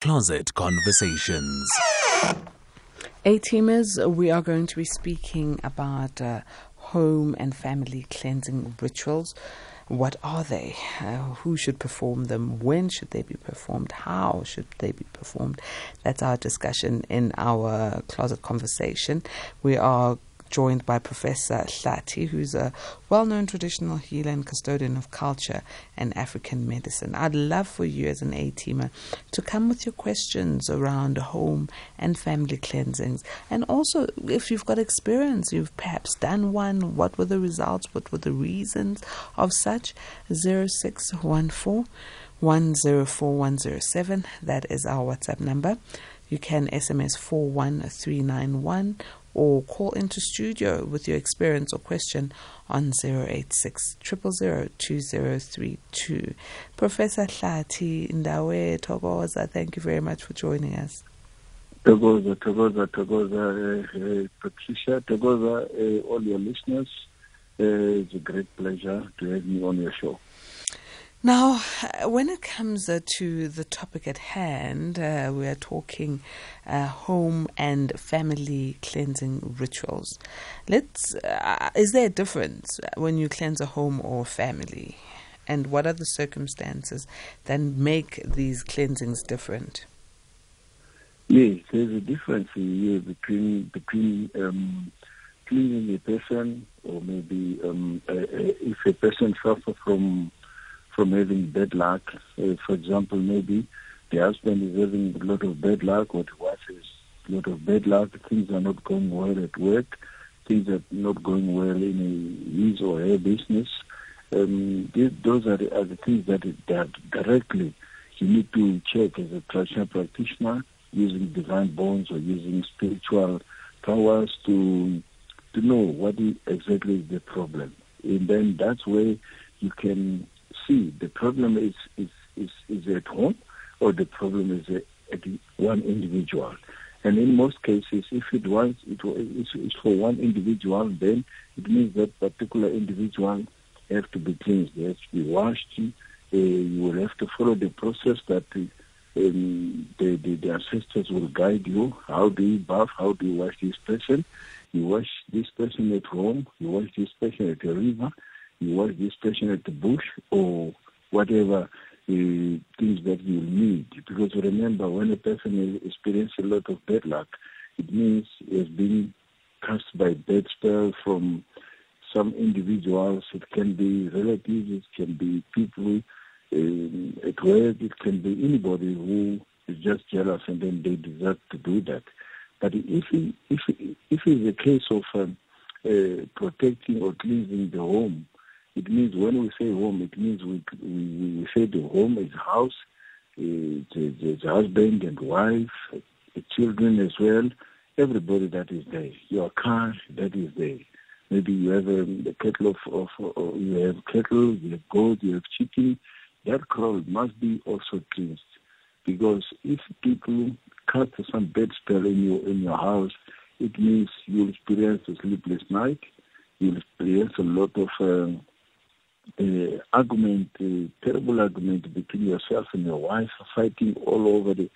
Closet Conversations. A teamers, we are going to be speaking about uh, home and family cleansing rituals. What are they? Uh, who should perform them? When should they be performed? How should they be performed? That's our discussion in our closet conversation. We are joined by Professor Hlathi, who's a well known traditional healer and custodian of culture and African medicine. I'd love for you, as an A teamer, to come with your questions around home and family cleansings. And also, if you've got experience, you've perhaps done one, what were the results, what were the reasons of such? 0614 104107. That is our WhatsApp number. You can SMS 41391 or call into studio with your experience or question on 086 2032. Professor Hlathi Ndawe Thokoza, thank you very much for joining us. Thokoza, Thokoza, Thokoza, uh, uh, Patricia, Thokoza, uh, all your listeners. It's a great pleasure to have me on your show. Now, uh, when it comes uh, to the topic at hand, uh, we are talking uh, home and family cleansing rituals. Let's. Uh, is there a difference when you cleanse a home or family, and what are the circumstances that make these cleansings different? Yes, there's a difference here between between um, cleaning a person, or maybe um, if a person suffers from from having bad luck. Uh, for example, maybe the husband is having a lot of bad luck or the wife is a lot of bad luck. Things are not going well at work. Things are not going well in his or her business. Um, these, those are the, are the things that, that directly you need to check as a traditional practitioner using divine bones or using spiritual powers to to know what exactly is the problem. And then that's where you can see the problem is, is, is, is at home or the problem is at one individual. And in most cases, if it was it is for one individual, then it means that particular individual have to be cleansed. They have to be washed. Uh, you will have to follow the process that um, the, the, the ancestors will guide you. How do you bath? How do you wash this person? You wash this person at home. You wash this person at the river you wash this person at the bush or whatever uh, things that you need. Because remember, when a person experiences a lot of bad luck, it means he has been cast by bad spell from some individuals. It can be relatives, it can be people um, at work, it can be anybody who is just jealous and then they deserve to do that. But if he, if if it's a case of um, uh, protecting or cleansing the home, it means when we say home, it means we we, we say the home is house, it's, it's husband and wife, the children as well, everybody that is there. Your car that is there. Maybe you have a, a kettle of, of, you have kettle, you have goat, you have chicken. That crowd must be also cleansed, because if people cast some bad spell in your in your house, it means you'll experience a sleepless night. You'll experience a lot of um, uh, argument, terrible argument between yourself and your wife, fighting all over the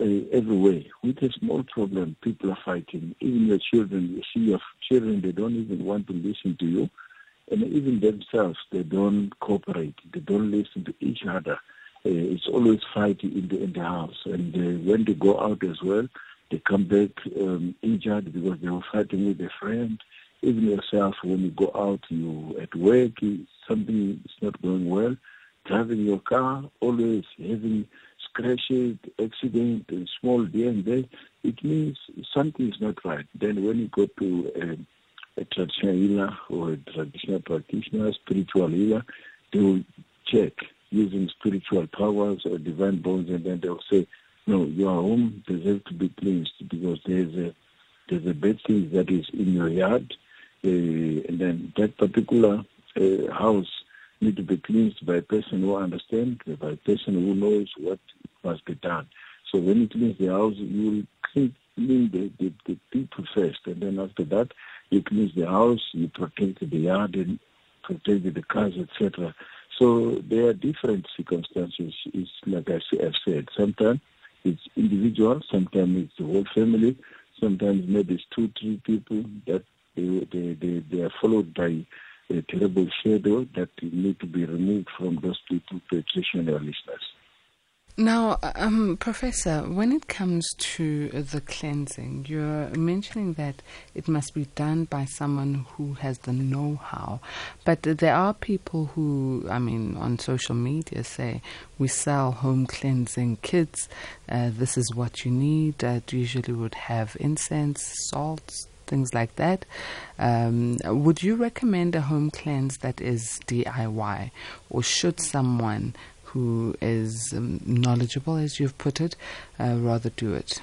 uh, everywhere. With a small problem, people are fighting. Even your children, you see your children, they don't even want to listen to you. And even themselves, they don't cooperate. They don't listen to each other. Uh, it's always fighting in the, in the house. And uh, when they go out as well, they come back um, injured because they were fighting with a friend. Even yourself, when you go out, you at work, something is not going well. Driving your car, always having scratches, accident, and small here and there, it means something is not right. Then when you go to a, a traditional healer or a traditional practitioner, spiritual healer, they will check using spiritual powers or divine bones, and then they'll say, no, your home deserves to be cleansed because there's a there's a bad thing that is in your yard, and then that particular uh, house need to be cleansed by a person who understands, by a person who knows what must be done. So when you clean the house, you will clean the, the, the people first, and then after that, you clean the house, you protect the yard, and protect the cars, etc. So there are different circumstances. It's like I have said. Sometimes it's individual, sometimes it's the whole family, sometimes maybe it's two, three people that they, they, they, are followed by a terrible shadow that need to be removed from those people to traditional listeners. Now, um, Professor, when it comes to the cleansing, you're mentioning that it must be done by someone who has the know how. But there are people who, I mean, on social media say, we sell home cleansing kits. Uh, this is what you need. Uh, usually would have incense, salts, things like that. Um, would you recommend a home cleanse that is DIY, or should someone who is um, knowledgeable, as you've put it, uh, rather do it?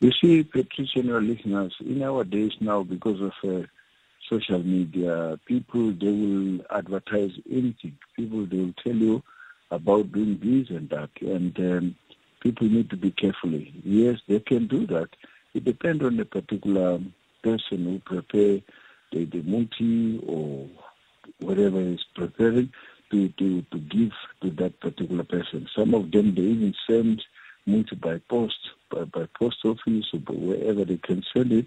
You see, practitioner listeners, in our days now, because of uh, social media, people, they will advertise anything. People, they will tell you about doing this and that. And um, people need to be careful. Yes, they can do that. It depends on the particular person who prepare the, the muti or whatever is preparing to, to, to give to that particular person. Some of them, they even send muti by post, by, by post office or wherever they can send it.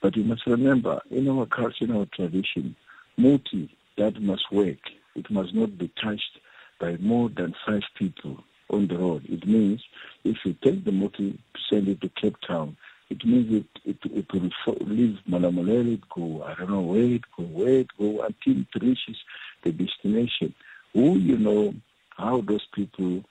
But you must remember, in our culture, in our tradition, muti, that must work. It must not be touched by more than five people on the road. It means if you take the muti, send it to Cape Town, it means it, it, it will leave Malamulele, it go, I don't know where it go, where it go, until it reaches the destination who you know how those people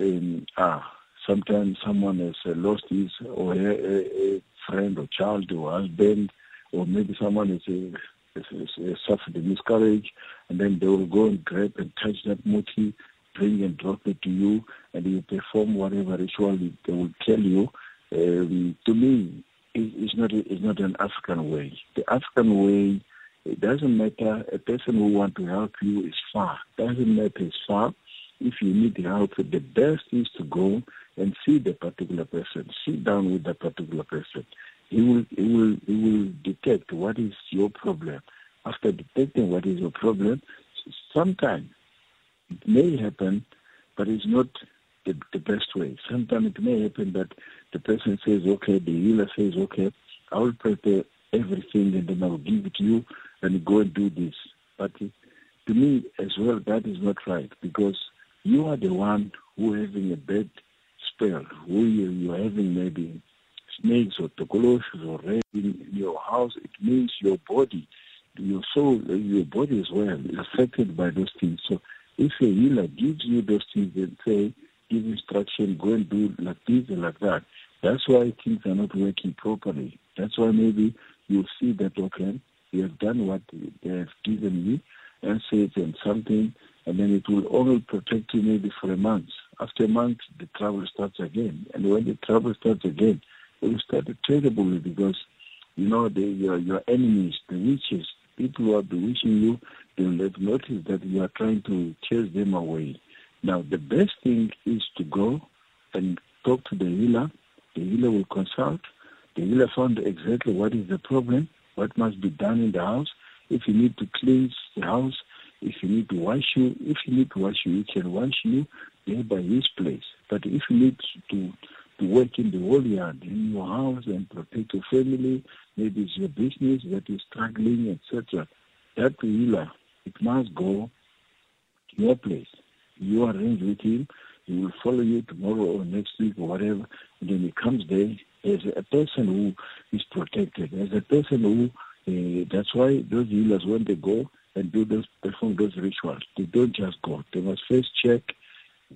um, are. Sometimes someone has uh, lost his or a, a, friend or child or husband, or maybe someone is a, a suffered a miscarriage, and then they will go and grab and touch that muti, bring and drop it to you, and you perform whatever ritual they will tell you. Um, to me, it's not it's not an African way. The African way it doesn't matter. A person who wants to help you is far. Doesn't matter it's far. If you need help, the best is to go and see the particular person. Sit down with the particular person. He will, he will, he will detect what is your problem. After detecting what is your problem, sometimes it may happen, but it's not the, the best way. Sometimes it may happen that the person says, okay, the healer says, okay, I will prepare everything and then I will give it to you and go and do this. But to me as well, that is not right because you are the one who having a bad spell, who you, you're having maybe snakes or tokoloshe or red in your house. It means your body, your soul, your body as well is affected by those things. So if a healer gives you those things and say, give instruction, go and do like this and like that, that's why things are not working properly. That's why maybe you'll see that, okay, you have done what they have given you me, said and something, and then it will only protect you maybe for a month. After a month, the trouble starts again. And when the trouble starts again, it will start terribly because, you know, the, your, your enemies, the witches, people who are bewitching you, they will have noticed that you are trying to chase them away. Now, the best thing is to go and talk to the healer. The healer will consult. The healer found exactly what is the problem what must be done in the house. If you need to cleanse the house, if you need to wash you, if you need to wash you, he can wash you there by his place. But if you need to to work in the whole yard, in your house and protect your family, maybe it's your business that is struggling, etc. That healer, it must go to your place. You arrange with him, he will follow you tomorrow or next week or whatever, and then he comes there, as a person who is protected, as a person who, uh, that's why those healers, when they go and do those, perform those rituals, they don't just go. They must first check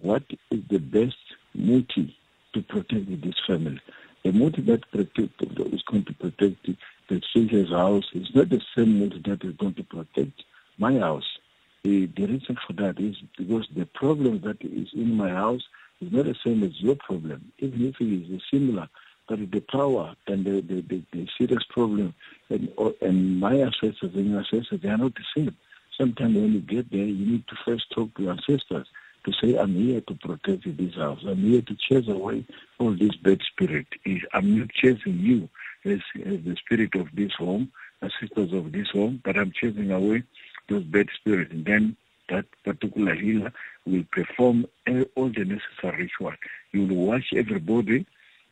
what is the best muti to protect this family. The muti that protect, is going to protect the stranger's house is not the same muti that is going to protect my house. The, the reason for that is because the problem that is in my house is not the same as your problem, even if it is similar but the power and the, the, the, the serious problem and, and my ancestors and your ancestors, they are not the same. Sometimes when you get there, you need to first talk to your ancestors to say, I'm here to protect this house. I'm here to chase away all this bad spirit. I'm not chasing you as, as the spirit of this home, ancestors of this home, but I'm chasing away those bad spirits. And then that particular healer will perform all the necessary ritual. You will wash everybody,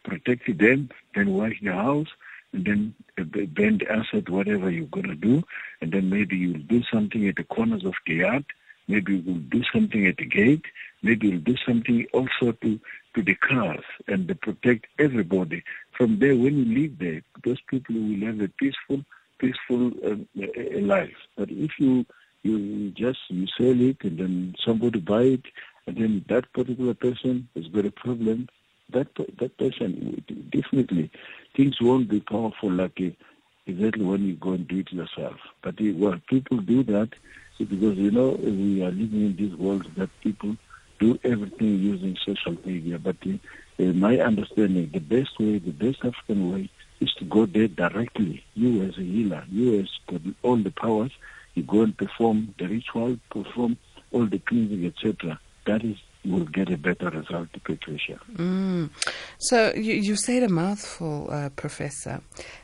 protect them, then wash the house, and then uh, bend asset whatever you're going to do, and then maybe you'll do something at the corners of the yard, maybe you'll do something at the gate, maybe you'll do something also to, to the cars and protect everybody. From there, when you leave there, those people will have a peaceful, peaceful um, life. But if you you just you sell it and then somebody buy it and then that particular person has got a problem that that person definitely things won't be powerful like uh, exactly when you go and do it yourself. But uh, people do that because you know we are living in this world that people do everything using social media. But uh, in my understanding, the best way, the best African way, is to go there directly. You as a healer, you as got all the powers, you go and perform the ritual, perform all the cleansing, etc. That is will get a better result, Patricia. Mm. So you, you said a mouthful, uh, Professor.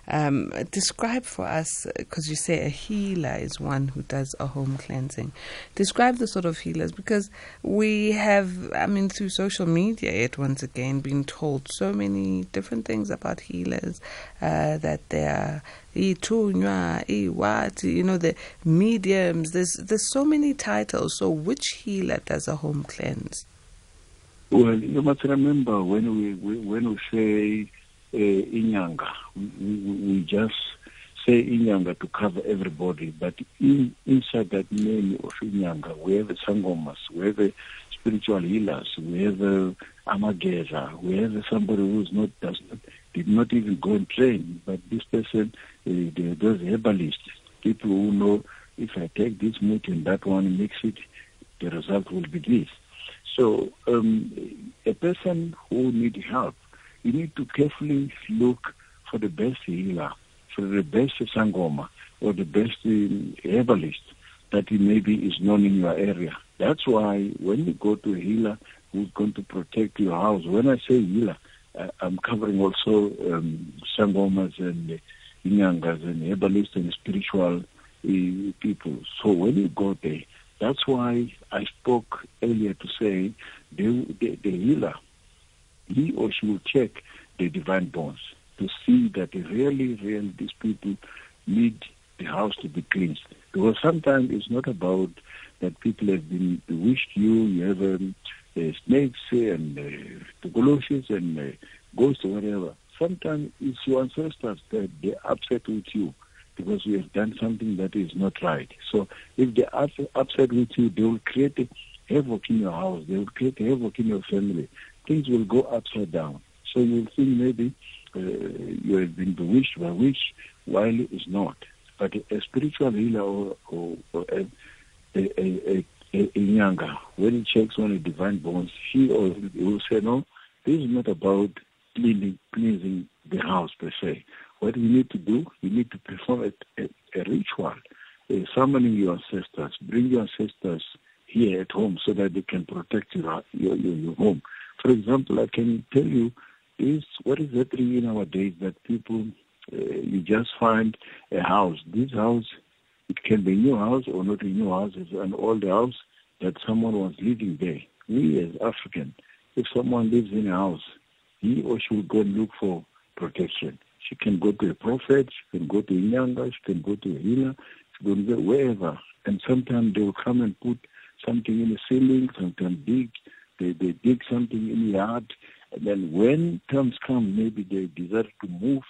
Um, describe for us, because you say a healer is one who does a home cleansing. Describe the sort of healers, because we have, I mean, through social media, it once again been told so many different things about healers uh, that they are what you know the mediums there's there's so many titles so which healer does a home cleanse well, you must remember when we, we when we say uh, inyanga, we, we, just say inyanga to cover everybody, but in, inside that name of inyanga, we have the sangomas, we have the spiritual healers, we have amageza, we have somebody who's not does not did not even go and train, but this person, uh, those herbalists, people who know if I take this mood and that one mix it, the result will be this. So um, a person who needs help, you need to carefully look for the best healer, for the best sangoma, or the best um, herbalist that maybe is known in your area. That's why when you go to a healer who's going to protect your house, when I say healer, uh, I'm covering also um, sangomas and uh, inyangas and herbalists and spiritual uh, people. So when you go there, that's why I spoke earlier to say the, the, the healer, he or she will check the divine bones to see that really, really these people need the house to be cleansed. Because sometimes it's not about that people have been bewitched you, you have um, uh, snakes and uh, tokoloshe and uh, ghosts or whatever. Sometimes it's your ancestors that they're upset with you because you have done something that is not right. So if they are upset with you, they will create havoc in your house. They will create havoc in your family. Things will go upside down. So you'll think maybe uh, you have been bewitched by witch, while it is not. But a spiritual healer or, or, or a, a, a, a, a younger, when he checks on the divine bones, he or he will say, no, this is not about cleaning, cleansing the house per se. What you need to do, you need to perform a, a, a ritual, uh, summoning your ancestors, bring your ancestors here at home so that they can protect your, your, your, your home. For example, I can tell you is what is happening in our days that people, uh, you just find a house. This house, it can be a new house or not a new house, it's an old house that someone was living there. We as African, if someone lives in a house, he or she will go and look for protection. She can go to a prophet, she can go to Inyanga, she can go to a healer, she can go wherever. And sometimes they will come and put something in the ceiling, sometimes dig, they, they dig something in the yard. And then when times come, maybe they desire to move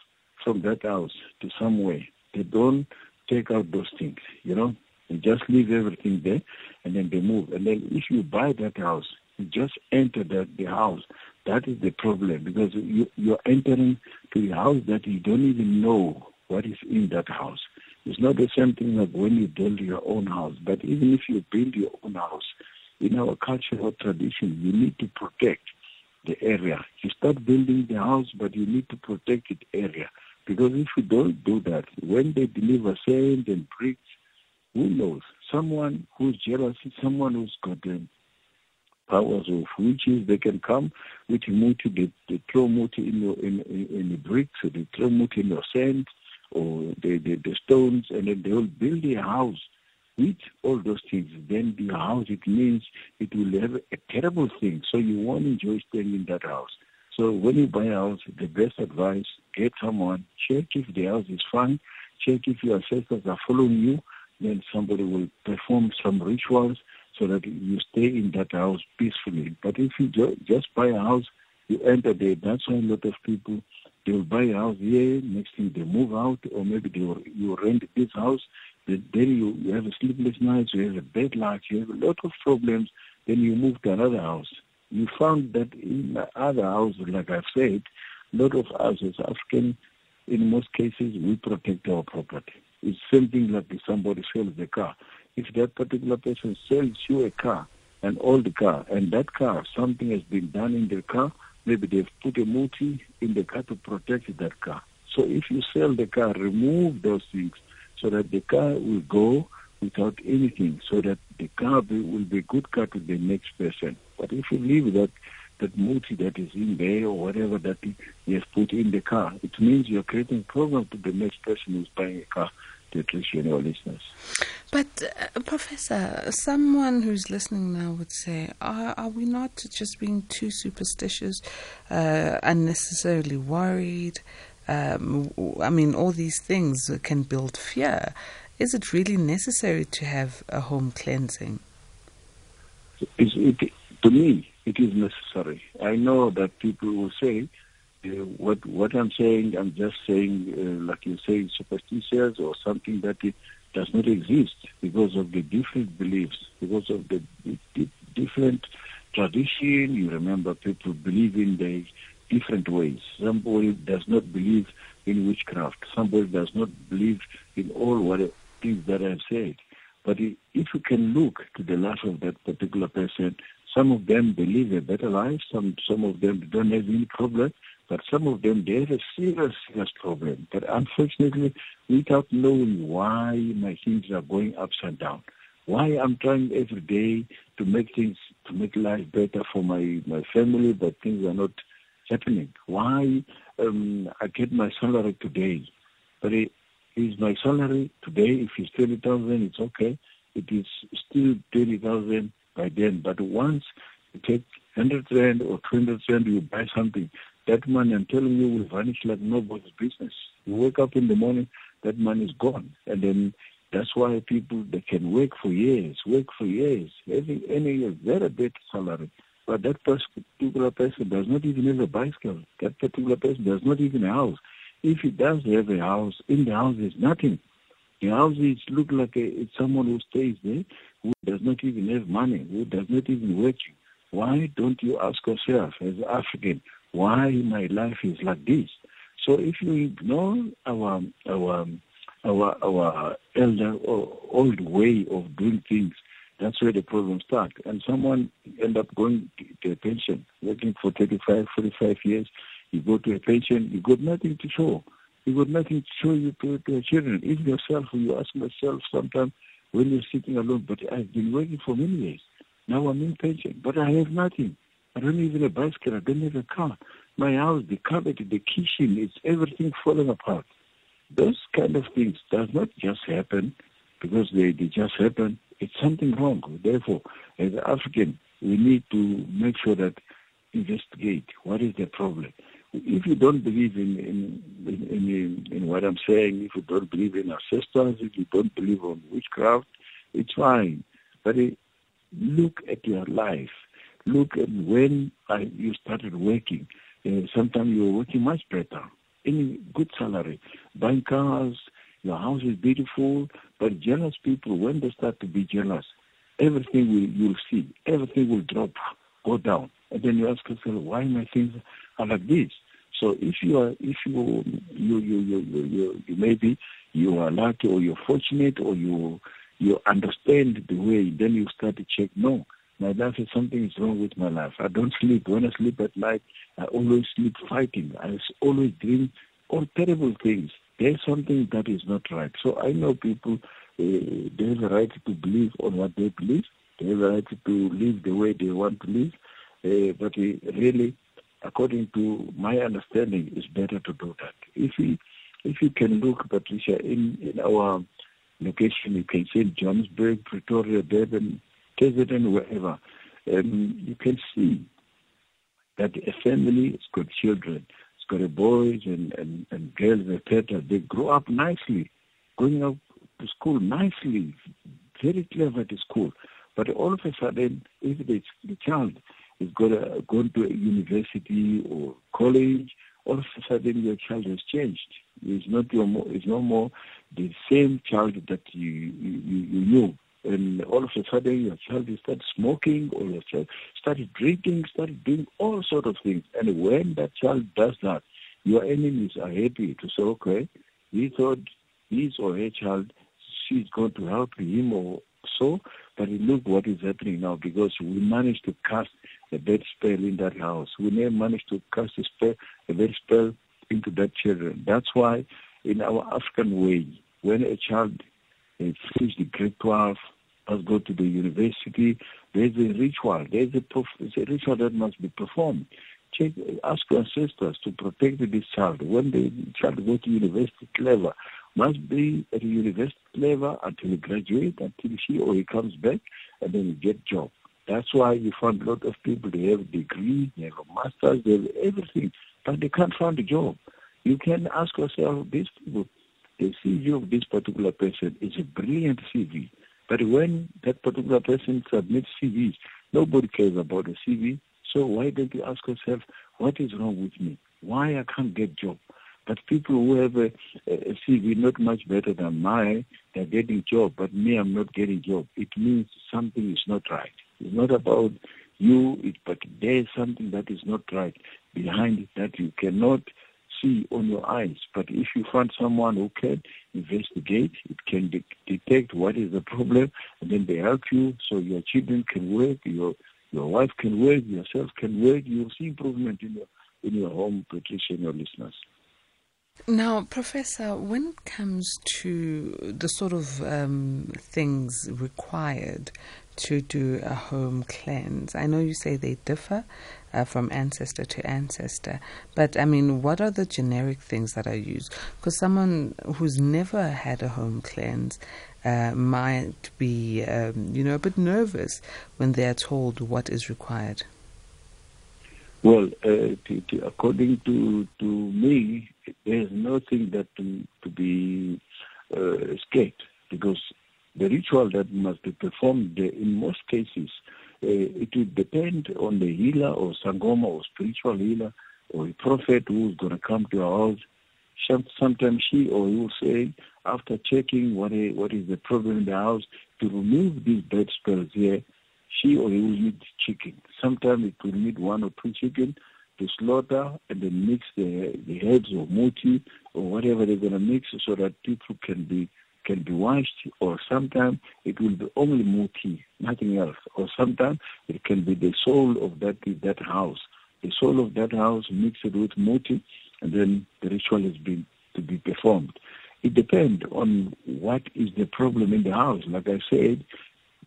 from that house to somewhere. They don't take out those things, you know. They just leave everything there and then they move. And then if you buy that house, just enter that the house that is the problem because you, you're entering to a house that you don't even know what is in that house. It's not the same thing like when you build your own house. But even if you build your own house, in our cultural tradition, you need to protect the area. You start building the house, but you need to protect the area. Because if you don't do that, when they deliver sand and bricks, who knows? Someone who's jealous, someone who's got them powers of witches. They can come with muti, they, they throw muti in, your, in, in, in the bricks, they throw muti in your sand, or the, the, the stones, and then they will build a house with all those things, then the house, it means it will have a terrible thing. So you won't enjoy staying in that house. So when you buy a house, the best advice, get someone, check if the house is fine, check if your ancestors are following you, then somebody will perform some rituals so that you stay in that house peacefully. But if you ju- just buy a house, you enter there. That's why a lot of people they will buy a house here. Next thing they move out, or maybe they will, you rent this house. Then you, you have a sleepless night, you have a bad luck, you have a lot of problems. Then you move to another house. You found that in other houses, like I've said, a lot of us as African, in most cases, we protect our property. It's same thing like if somebody sells the car. If that particular person sells you a car, an old car, and that car, something has been done in the car, maybe they've put a muti in the car to protect that car. So if you sell the car, remove those things so that the car will go without anything, so that the car will be a good car to the next person. But if you leave that that muti that is in there or whatever that he has put in the car, it means you're creating problem to the next person who's buying a car to appreciate our listeners. But, uh, Professor, someone who's listening now would say, are, are we not just being too superstitious, uh, unnecessarily worried? Um, I mean, all these things can build fear. Is it really necessary to have a home cleansing? It, to me, it is necessary. I know that people will say, uh, what what I'm saying, I'm just saying, uh, like you say, superstitious or something that does not exist because of the different beliefs, because of the, different tradition. You remember people believe in the different ways. Somebody does not believe in witchcraft. Somebody does not believe in all what things that I've said. But if you can look to the life of that particular person, some of them believe a better life. Some some of them don't have any problem. But some of them, they have a serious, serious problem. But unfortunately, without knowing why my things are going upside down, why I'm trying every day to make things, to make life better for my, my family, but things are not happening. Why um, I get my salary today, but it is my salary today, if it's 20,000, it's okay. It is still 20,000 by then. But once you take 100 rand or 200 rand, you buy something, that money, I'm telling you, will vanish like nobody's business. You wake up in the morning, that money is gone. And then that's why people, they can work for years, work for years, having any very bad salary. But that particular person does not even have a bicycle. That particular person does not even have a house. If he does have a house, in the house is nothing. The house is look like a, it's someone who stays there, who does not even have money, who does not even work. Why don't you ask yourself, as an African, why my life is like this. So if you ignore our our our our elder old way of doing things, that's where the problem starts. And someone end up going to a pension, working for 35, 45 years. You go to a pension, you got nothing to show. You got nothing to show you to, to your children. Even yourself, you ask myself sometimes when you're sitting alone, but I've been working for many years. Now I'm in pension, but I have nothing. I don't even have a bicycle. I don't have a car. My house, the carpet, the kitchen, it's everything falling apart. Those kind of things does not just happen because they, they just happen. It's something wrong. Therefore, as African, we need to make sure that investigate what is the problem. If you don't believe in in, in, in, in what I'm saying, if you don't believe in ancestors, if you don't believe on witchcraft, it's fine. But it, look at your life Look at when I, you started working. Uh, sometimes you were working much better, any good salary, buying cars, your house is beautiful, but jealous people, when they start to be jealous, everything will, you'll see, everything will drop, go down. And then you ask yourself, why my things are like this? So if you are, if you, you, you, you, you, you, you maybe you are lucky or you're fortunate or you, you understand the way, then you start to check, no, my life is something is wrong with my life. I don't sleep. When I sleep at night, I always sleep fighting. I always dream all terrible things. There's something that is not right. So I know people, uh, they have a right to believe on what they believe. They have a right to live the way they want to live. Uh, but uh, really, according to my understanding, it's better to do that. If we, if you can look, Patricia, in, in our location. You can say Johannesburg, Pretoria, Durban, KZN, wherever. Um, you can see that a family has got children. It's got a boys and, and, and girls, etc. They grow up nicely, going up to school nicely, very clever at school. But all of a sudden, if the, child is going to go to a university or college, all of a sudden your child has changed. It's not your it's no more the same child that you, you, you knew. And all of a sudden your child started smoking or your child started drinking, started doing all sort of things. And when that child does that, your enemies are happy to say, okay, we thought his or her child, she's going to help him or so, but look what is happening now because we managed to cast a bad spell in that house. We never managed to cast a spell, a bad spell into that children. That's why in our African way, when a child uh, finishes the grade 12, must go to the university, there's a ritual. There's a, there's a ritual that must be performed. Check, ask your ancestors to protect this child. When the child goes to university clever, must be at university level until he graduates, until she or he comes back, and then he get job. That's why you find a lot of people, they have degrees, they have a master's, they have everything, but they can't find a job. You can ask yourself, these people, the CV of this particular person is a brilliant CV. But when that particular person submits CVs, nobody cares about the CV. So why don't you ask yourself, what is wrong with me? Why I can't get job? But people who have a, a CV not much better than mine, they're getting job, but me, I'm not getting job. It means something is not right. It's not about you, it, but there's something that is not right behind it that you cannot see on your eyes. But if you find someone who can investigate, it can de- detect what is the problem, and then they help you so your children can work, your your wife can work, yourself can work. You'll see improvement in your in your home, Patricia, and your listeners. Now, Professor, when it comes to the sort of um, things required to do a home cleanse, I know you say they differ uh, from ancestor to ancestor, but I mean, what are the generic things that are used? Because someone who's never had a home cleanse uh, might be, um, you know, a bit nervous when they are told what is required. Well, uh, according to to me, there's nothing that to, to be uh, scared because the ritual that must be performed in most cases, uh, it will depend on the healer or sangoma or spiritual healer or a prophet who's going to come to our house. Sometimes she or he will say, after checking what, a, what is the problem in the house, to remove these bad spells here, she or he will need chicken. Sometimes it will need one or two chicken to slaughter and then mix the, the heads or muti or whatever they're going to mix so that people can be can be washed or sometimes it will be only muti, nothing else. Or sometimes it can be the soul of that that house. The soul of that house mixed with muti and then the ritual has been to be performed. It depends on what is the problem in the house. Like I said,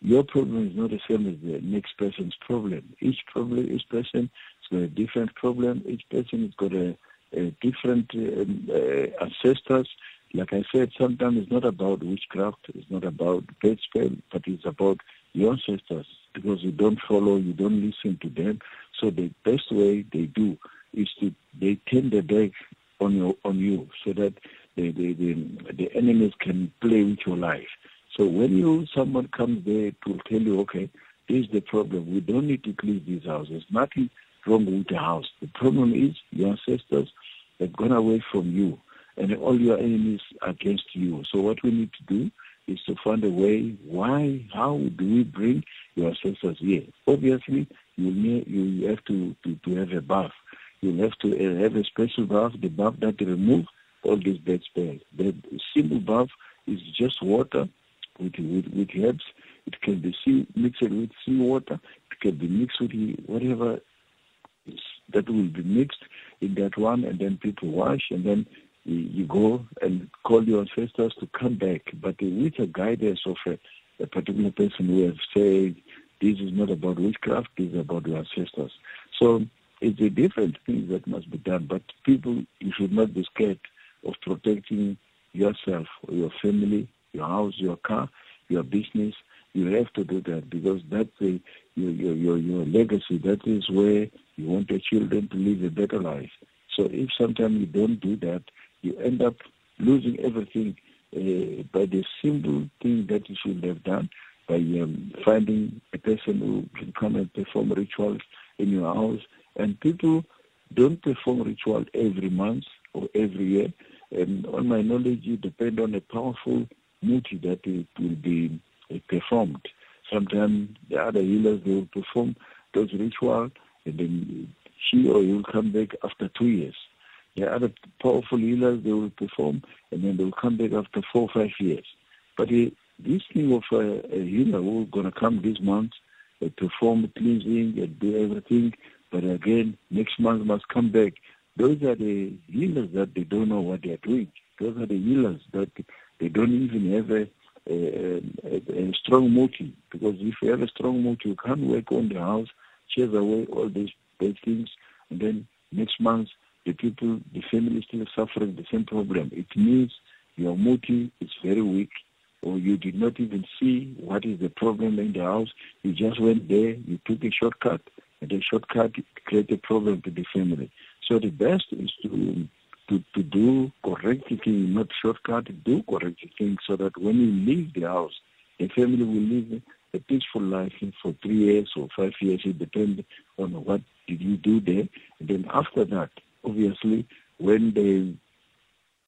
your problem is not the same as the next person's problem. Each problem, each person got a different problem. Each person has got a, a different um, uh, ancestors. Like I said, sometimes it's not about witchcraft, it's not about bad spell, but it's about your ancestors because you don't follow, you don't listen to them. So the best way they do is to they turn their back on you on you so that the the, the, the enemies can play with your life. So when you someone comes there to tell you, okay, this is the problem. We don't need to clean these houses. Nothing wrong with the house. The problem is your ancestors have gone away from you, and all your enemies against you. So what we need to do is to find a way. Why? How do we bring your ancestors here? Obviously, you may, you have to, to, to have a bath. You have to uh, have a special bath, the bath that removes all these bad spells. The simple bath is just water with, with, with herbs. It can be sea, mixed with seawater. It can be mixed with whatever that will be mixed in that one, and then people wash, and then you, go and call your ancestors to come back, but with the guidance of a, a particular person who has said, this is not about witchcraft, this is about your ancestors. So it's a different thing that must be done, but people, you should not be scared of protecting yourself your family your house, your car, your business. You have to do that because that's a, your, your, your, your legacy. That is where you want your children to live a better life. So if sometimes you don't do that, you end up losing everything uh, by the simple thing that you should have done by um, finding a person who can come and perform rituals in your house. And people don't perform ritual every month or every year. And on my knowledge, it depends on a powerful muti that it will be uh, performed. Sometimes the other healers, will perform those rituals and then she or he will come back after two years. There are other powerful healers, they will perform and then they will come back after four or five years. But uh, this thing of uh, a healer who's going to come this month, uh, perform cleansing and do everything, but again, next month must come back. Those are the healers that they don't know what they are doing. Those are the healers that they don't even have a, a, a, a strong motive. Because if you have a strong motive, you can't work on the house, chase away all these bad things, and then next month the people, the family is still suffering the same problem. It means your motive is very weak or you did not even see what is the problem in the house. You just went there, you took a shortcut, and the shortcut created a problem to the family. So the best is to to, to do correct things, not shortcut, do correct things so that when you leave the house, the family will live a peaceful life for three years or five years. It depends on what did you do there. And then after that, obviously, when the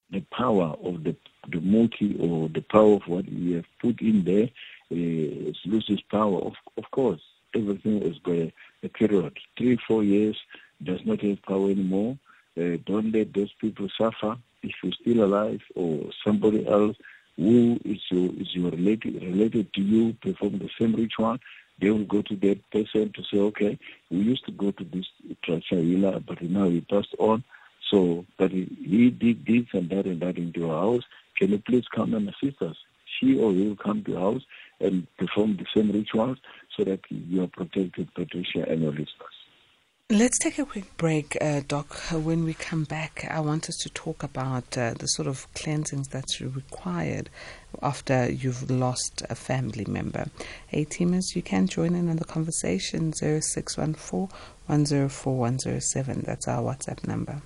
the power of the the monkey or the power of what we have put in there uh, loses power. Of, of course, everything is going a period. Three, four years does not have power anymore. Uh, don't let those people suffer. If you're still alive or somebody else who is your, is your related, related to you perform the same ritual, they will go to that person to say, okay, we used to go to this Trachayila, but now he passed on. So, but he, he did this and that and that into our house. Can you please come and assist us? She or he will come to the house and perform the same rituals so that you are protected, Patricia, and your listeners. Let's take a quick break, uh, Doc. When we come back, I want us to talk about uh, the sort of cleansings that's required after you've lost a family member. Hey, teamers, you can join in on the conversation 0614 104 107. That's our WhatsApp number.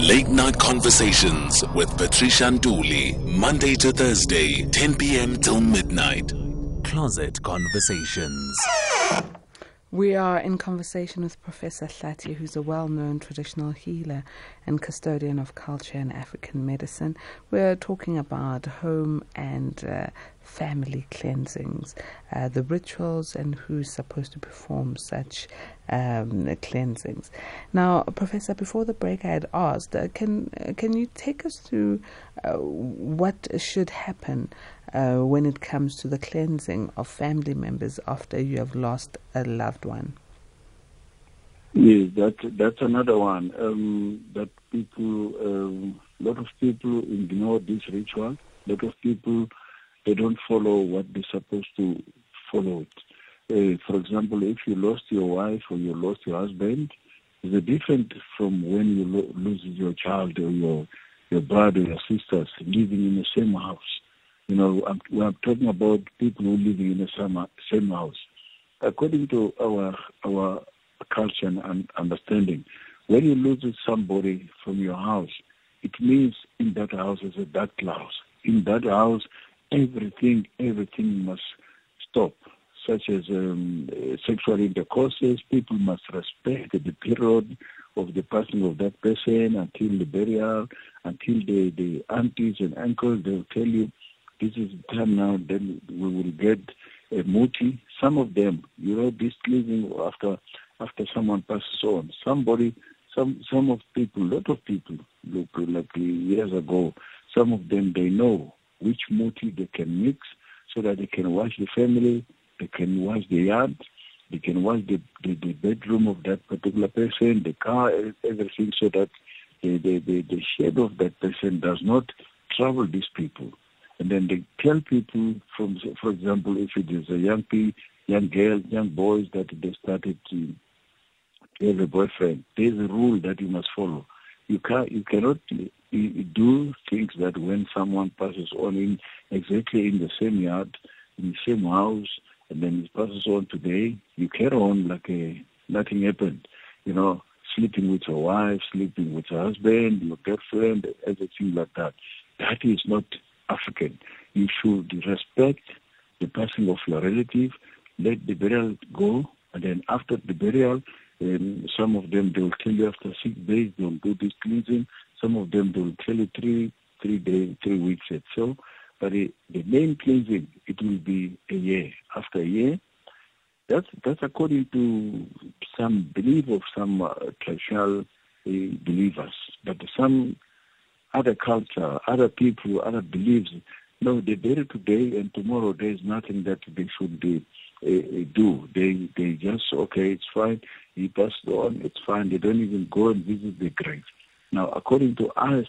Late Night Conversations with Patricia Nduli, Monday to Thursday, 10 p.m. till midnight. Closet Conversations. We are in conversation with Professor Hlathi, who's a well known traditional healer and custodian of culture and African medicine. We're talking about home and uh, family cleansings, uh, the rituals, and who's supposed to perform such um, cleansings. Now, Professor, before the break, I had asked, uh, can uh, can you take us through uh, what should happen uh, when it comes to the cleansing of family members after you have lost a loved one? Yes, that, that's another one. Um, that people, a um, lot of people ignore this ritual. A lot of people, they don't follow what they're supposed to follow. Uh, for example, if you lost your wife or you lost your husband, it's different from when you lo- lose your child or your your brother or your sisters living in the same house. You know, I'm, I'm talking about people who live in the same, same house. According to our our culture and understanding, when you lose somebody from your house, it means in that house is a dark cloud. In that house, everything, everything must stop, such as um, sexual intercourses. People must respect the period of the passing of that person until the burial, until the, the aunties and uncles, they'll tell you this is the time now, then we will get a muti. Some of them, you know, displeasing after after someone passes on. Somebody, some some of people, lot of people, look like years ago, some of them they know which muti they can mix so that they can wash the family, they can wash the yard, they can wash the, the, the bedroom of that particular person, the car, everything, so that the, the, the, the shade of that person does not trouble these people. And then they tell people, from for example, if it is a young people, young girls, young boys that they started to have a boyfriend, there's a rule that you must follow. You can you cannot do think that when someone passes on in exactly in the same yard, in the same house, and then it passes on today, you carry on like a, nothing happened. You know, sleeping with your wife, sleeping with your husband, your girlfriend, everything like that. That is not African. You should respect the passing of your relative, let the burial go, and then after the burial, um, some of them they will tell you after six days don't do this cleansing. Some of them they will tell you three three days, three weeks or so. But the, the main cleansing it will be a year. After a year, that's that's according to some belief of some uh, traditional uh, believers. But some other culture, other people, other beliefs, no, they bury today and tomorrow there is nothing that they should be, uh, do. They they just okay, it's fine. He passed on, it's fine. They don't even go and visit the grave. Now, according to us,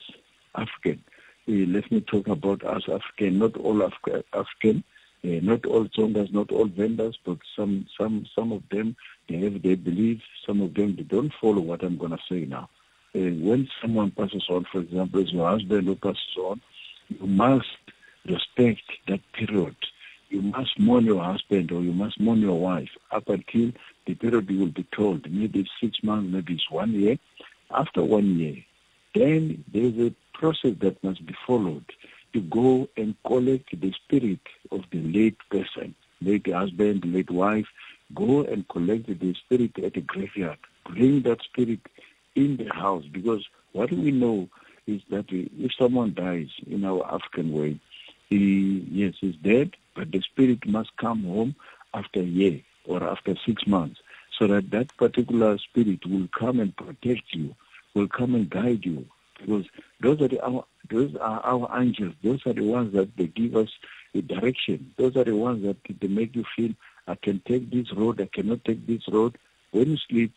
African, uh, let me talk about us African. Not all Af- African uh, not all Tsongas, not all Vendas, but some some some of them they have their beliefs. Some of them they don't follow what I'm going to say now. Uh, when someone passes on, for example, as your husband who passes on, you must respect that period. You must mourn your husband or you must mourn your wife up until the period you will be told. Maybe six months, maybe it's one year. After one year, then there's a process that must be followed to go and collect the spirit of the late person, late husband, late wife. Go and collect the spirit at the graveyard. Bring that spirit in the house because what we know is that if someone dies in our African way, he yes he's dead, but the spirit must come home after a year or after six months, so that that particular spirit will come and protect you, will come and guide you, because those are the, our those are our angels. Those are the ones that they give us the direction. Those are the ones that they make you feel I can take this road, I cannot take this road. When you sleep,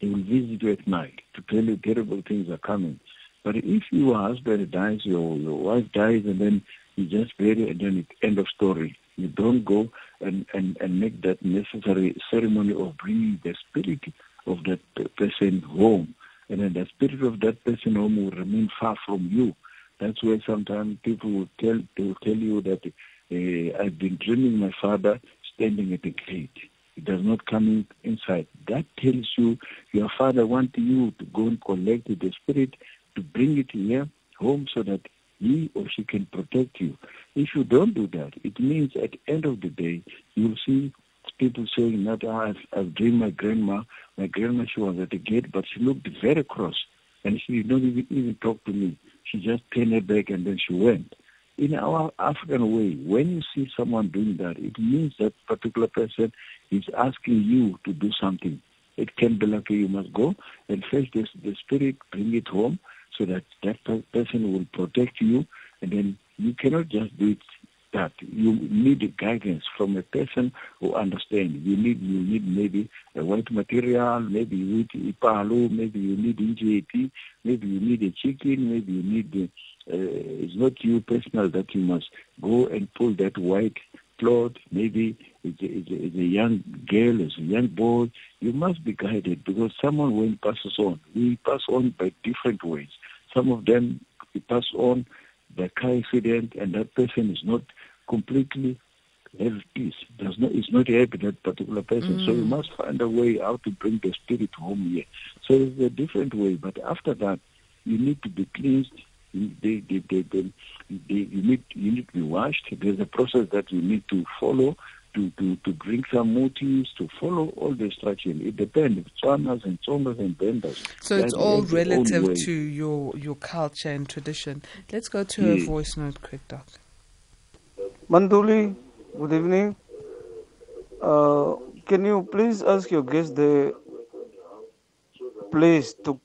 they will visit you at night to tell you terrible things are coming. But if your husband dies, your your wife dies, and then you just bury, and then it's end of story. You don't go and, and, and make that necessary ceremony of bringing the spirit of that person home and then the spirit of that person home will remain far from you. That's why sometimes people will tell they will tell you that uh, I've been dreaming my father standing at the gate. He does not come in, inside. That tells you your father wants you to go and collect the spirit to bring it here home so that he or she can protect you. If you don't do that, it means at the end of the day, you'll see people saying that oh, I've, I've dreamed my grandma. My grandma, she was at the gate, but she looked very cross. And she did not even, even talk to me. She just turned her back and then she went. In our African way, when you see someone doing that, it means that particular person is asking you to do something. It can be like you must go and fetch the, the spirit, bring it home, so that that person will protect you, and then you cannot just do it that you need guidance from a person who understands. You need you need maybe a white material, maybe you need ipalu, maybe you need NGAT, maybe you need a chicken, maybe you need. Uh, it's not you personal that you must go and pull that white cloth. Maybe it's a, it's, a, it's a young girl, it's a young boy. You must be guided because someone when passes on, we pass on by different ways. Some of them we pass on by car accident, and that person is not completely have peace. Does not is not happy that particular person. Mm. So you mm. must find a way how to bring the spirit home here. So it's a different way. But after that, you need to be cleansed. They, they, they, they, you need you need to be washed. There's a process that you need to follow to, to, to drink some motives, to follow all the instructions. It depends. Tswanas and Tsongas and Vendas. So it's all relative to your your culture and tradition. Let's go to yeah. a voice note quick, Doc. Manduli, good evening. Uh, can you please ask your guest the place to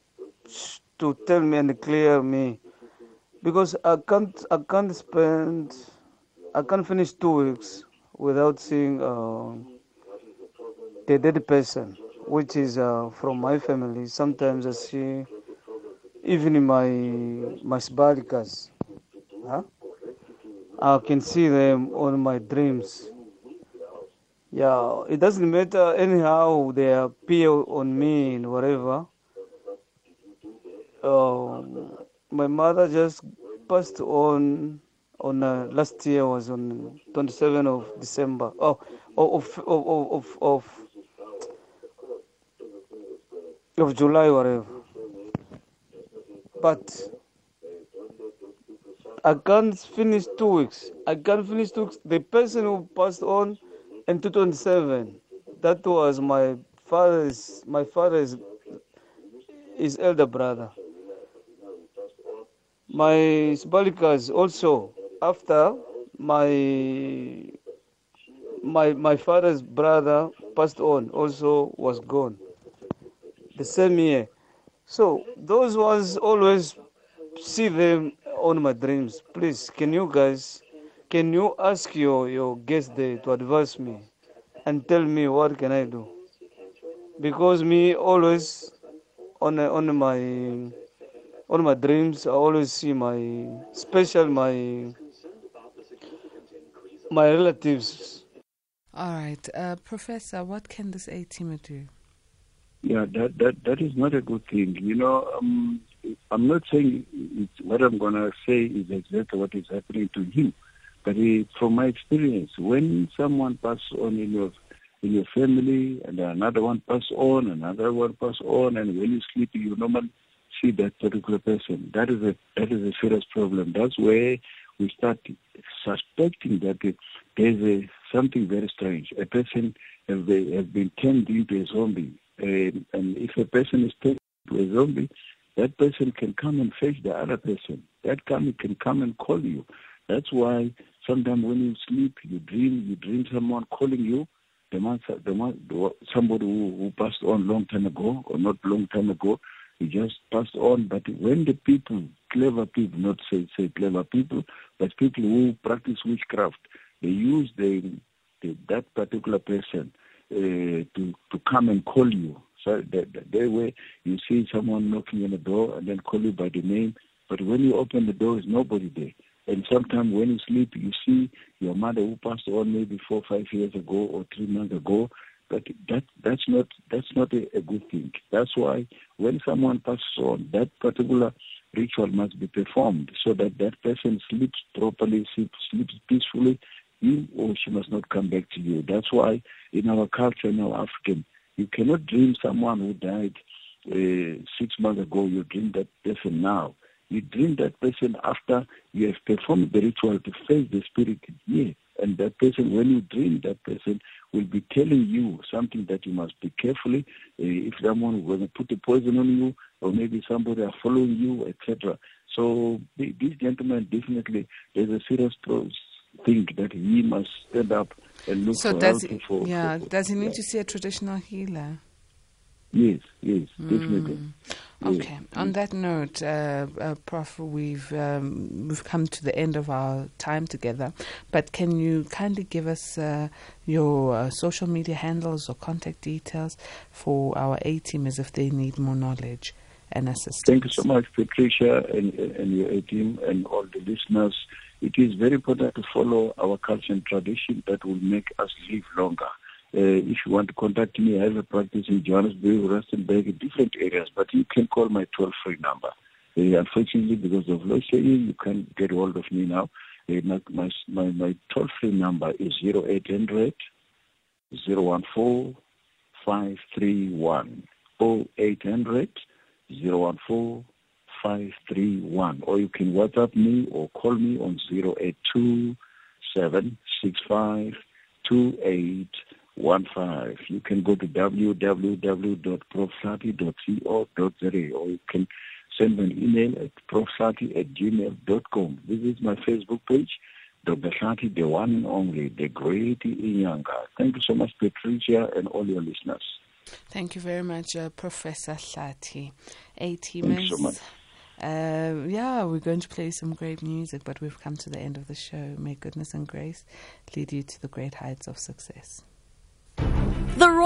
to tell me and clear me because I can't I can't spend I can't finish two weeks without seeing uh, the dead person, which is uh, from my family. Sometimes I see even my my sabbaticals. Huh? I can see them on my dreams. Yeah, it doesn't matter anyhow they appear on me and whatever. Um, my mother just passed on on uh, last year was on 27th of December. Oh, of of of of of, July, whatever. But I can't finish two weeks. I can't finish two weeks. The person who passed on in 227, that was my father's my father's his elder brother. My Sbalikas also after my my my father's brother passed on also was gone the same year. So those ones always see them on my dreams. Please, can you guys, can you ask your your guest there to advise me and tell me what can I do? Because me always on on my on my dreams, I always see my special my my relatives. All right, uh, Professor, what can this A teamer do? Yeah, that, that that is not a good thing. You know, um, I'm not saying it's, what I'm going to say is exactly what is happening to him, but he, from my experience, when someone passes on in your in your family, and another one pass on, another one pass on, and when you sleep, you normally see that particular person. That is a that is a serious problem. That's where we start suspecting that there's a, something very strange. A person has, has been turned into a zombie and, and if a person is turned into a zombie, that person can come and fetch the other person. That can, can come and call you. That's why sometimes when you sleep, you dream, you dream someone calling you. The man, the man, somebody who, who passed on long time ago, or not long time ago, he just passed on. But when the people, clever people, not say say clever people, but people who practice witchcraft, they use the, the that particular person uh, to to come and call you. So that way you see someone knocking on the door and then call you by the name. But when you open the door, there's nobody there. And sometimes when you sleep, you see your mother who passed on maybe four, five years ago or three months ago. But that that's not that's not a, a good thing. That's why when someone passes on, that particular ritual must be performed so that that person sleeps properly, sleeps, peacefully, he or she must not come back to you. That's why in our culture, in our African, you cannot dream someone who died uh, six months ago. You dream that person now. You dream that person after you have performed the ritual to face the spirit here. And that person, when you dream that person, will be telling you something that you must be carefully. Uh, if someone will put a poison on you, or maybe somebody are following you, etc. So these gentlemen definitely, there's a serious thing that he must stand up and look so for does help he, for, yeah for, does he need yeah. to see a traditional healer Yes, yes, definitely. Mm. Yes, Okay. On that note, uh, uh, Prof, we've um, we've come to the end of our time together. But can you kindly give us uh, your uh, social media handles or contact details for our A team, as if they need more knowledge and assistance? Thank you so much, Patricia, and, and your A team, and all the listeners. It is very important to follow our culture and tradition that will make us live longer. Uh, if you want to contact me, I have a practice in Johannesburg, Rustenburg, different areas, but you can call my toll-free number. Uh, unfortunately, because of shedding, you can't get hold of me now. Uh, my, my, my, toll-free number is 0800 014 531. 0800 014 531. Or you can WhatsApp me or call me on 082 765 2815. You can go to www.profsati.co.za or you can send an email at profsati at gmail.com. This is my Facebook page, Dr. Hlathi, the one and only, the great Inyanga. Thank you so much, Patricia, and all your listeners. Thank you very much, uh, Professor. A Thank you so much. Uh, yeah, we're going to play some great music, but we've come to the end of the show. May goodness and grace lead you to the great heights of success. The Royal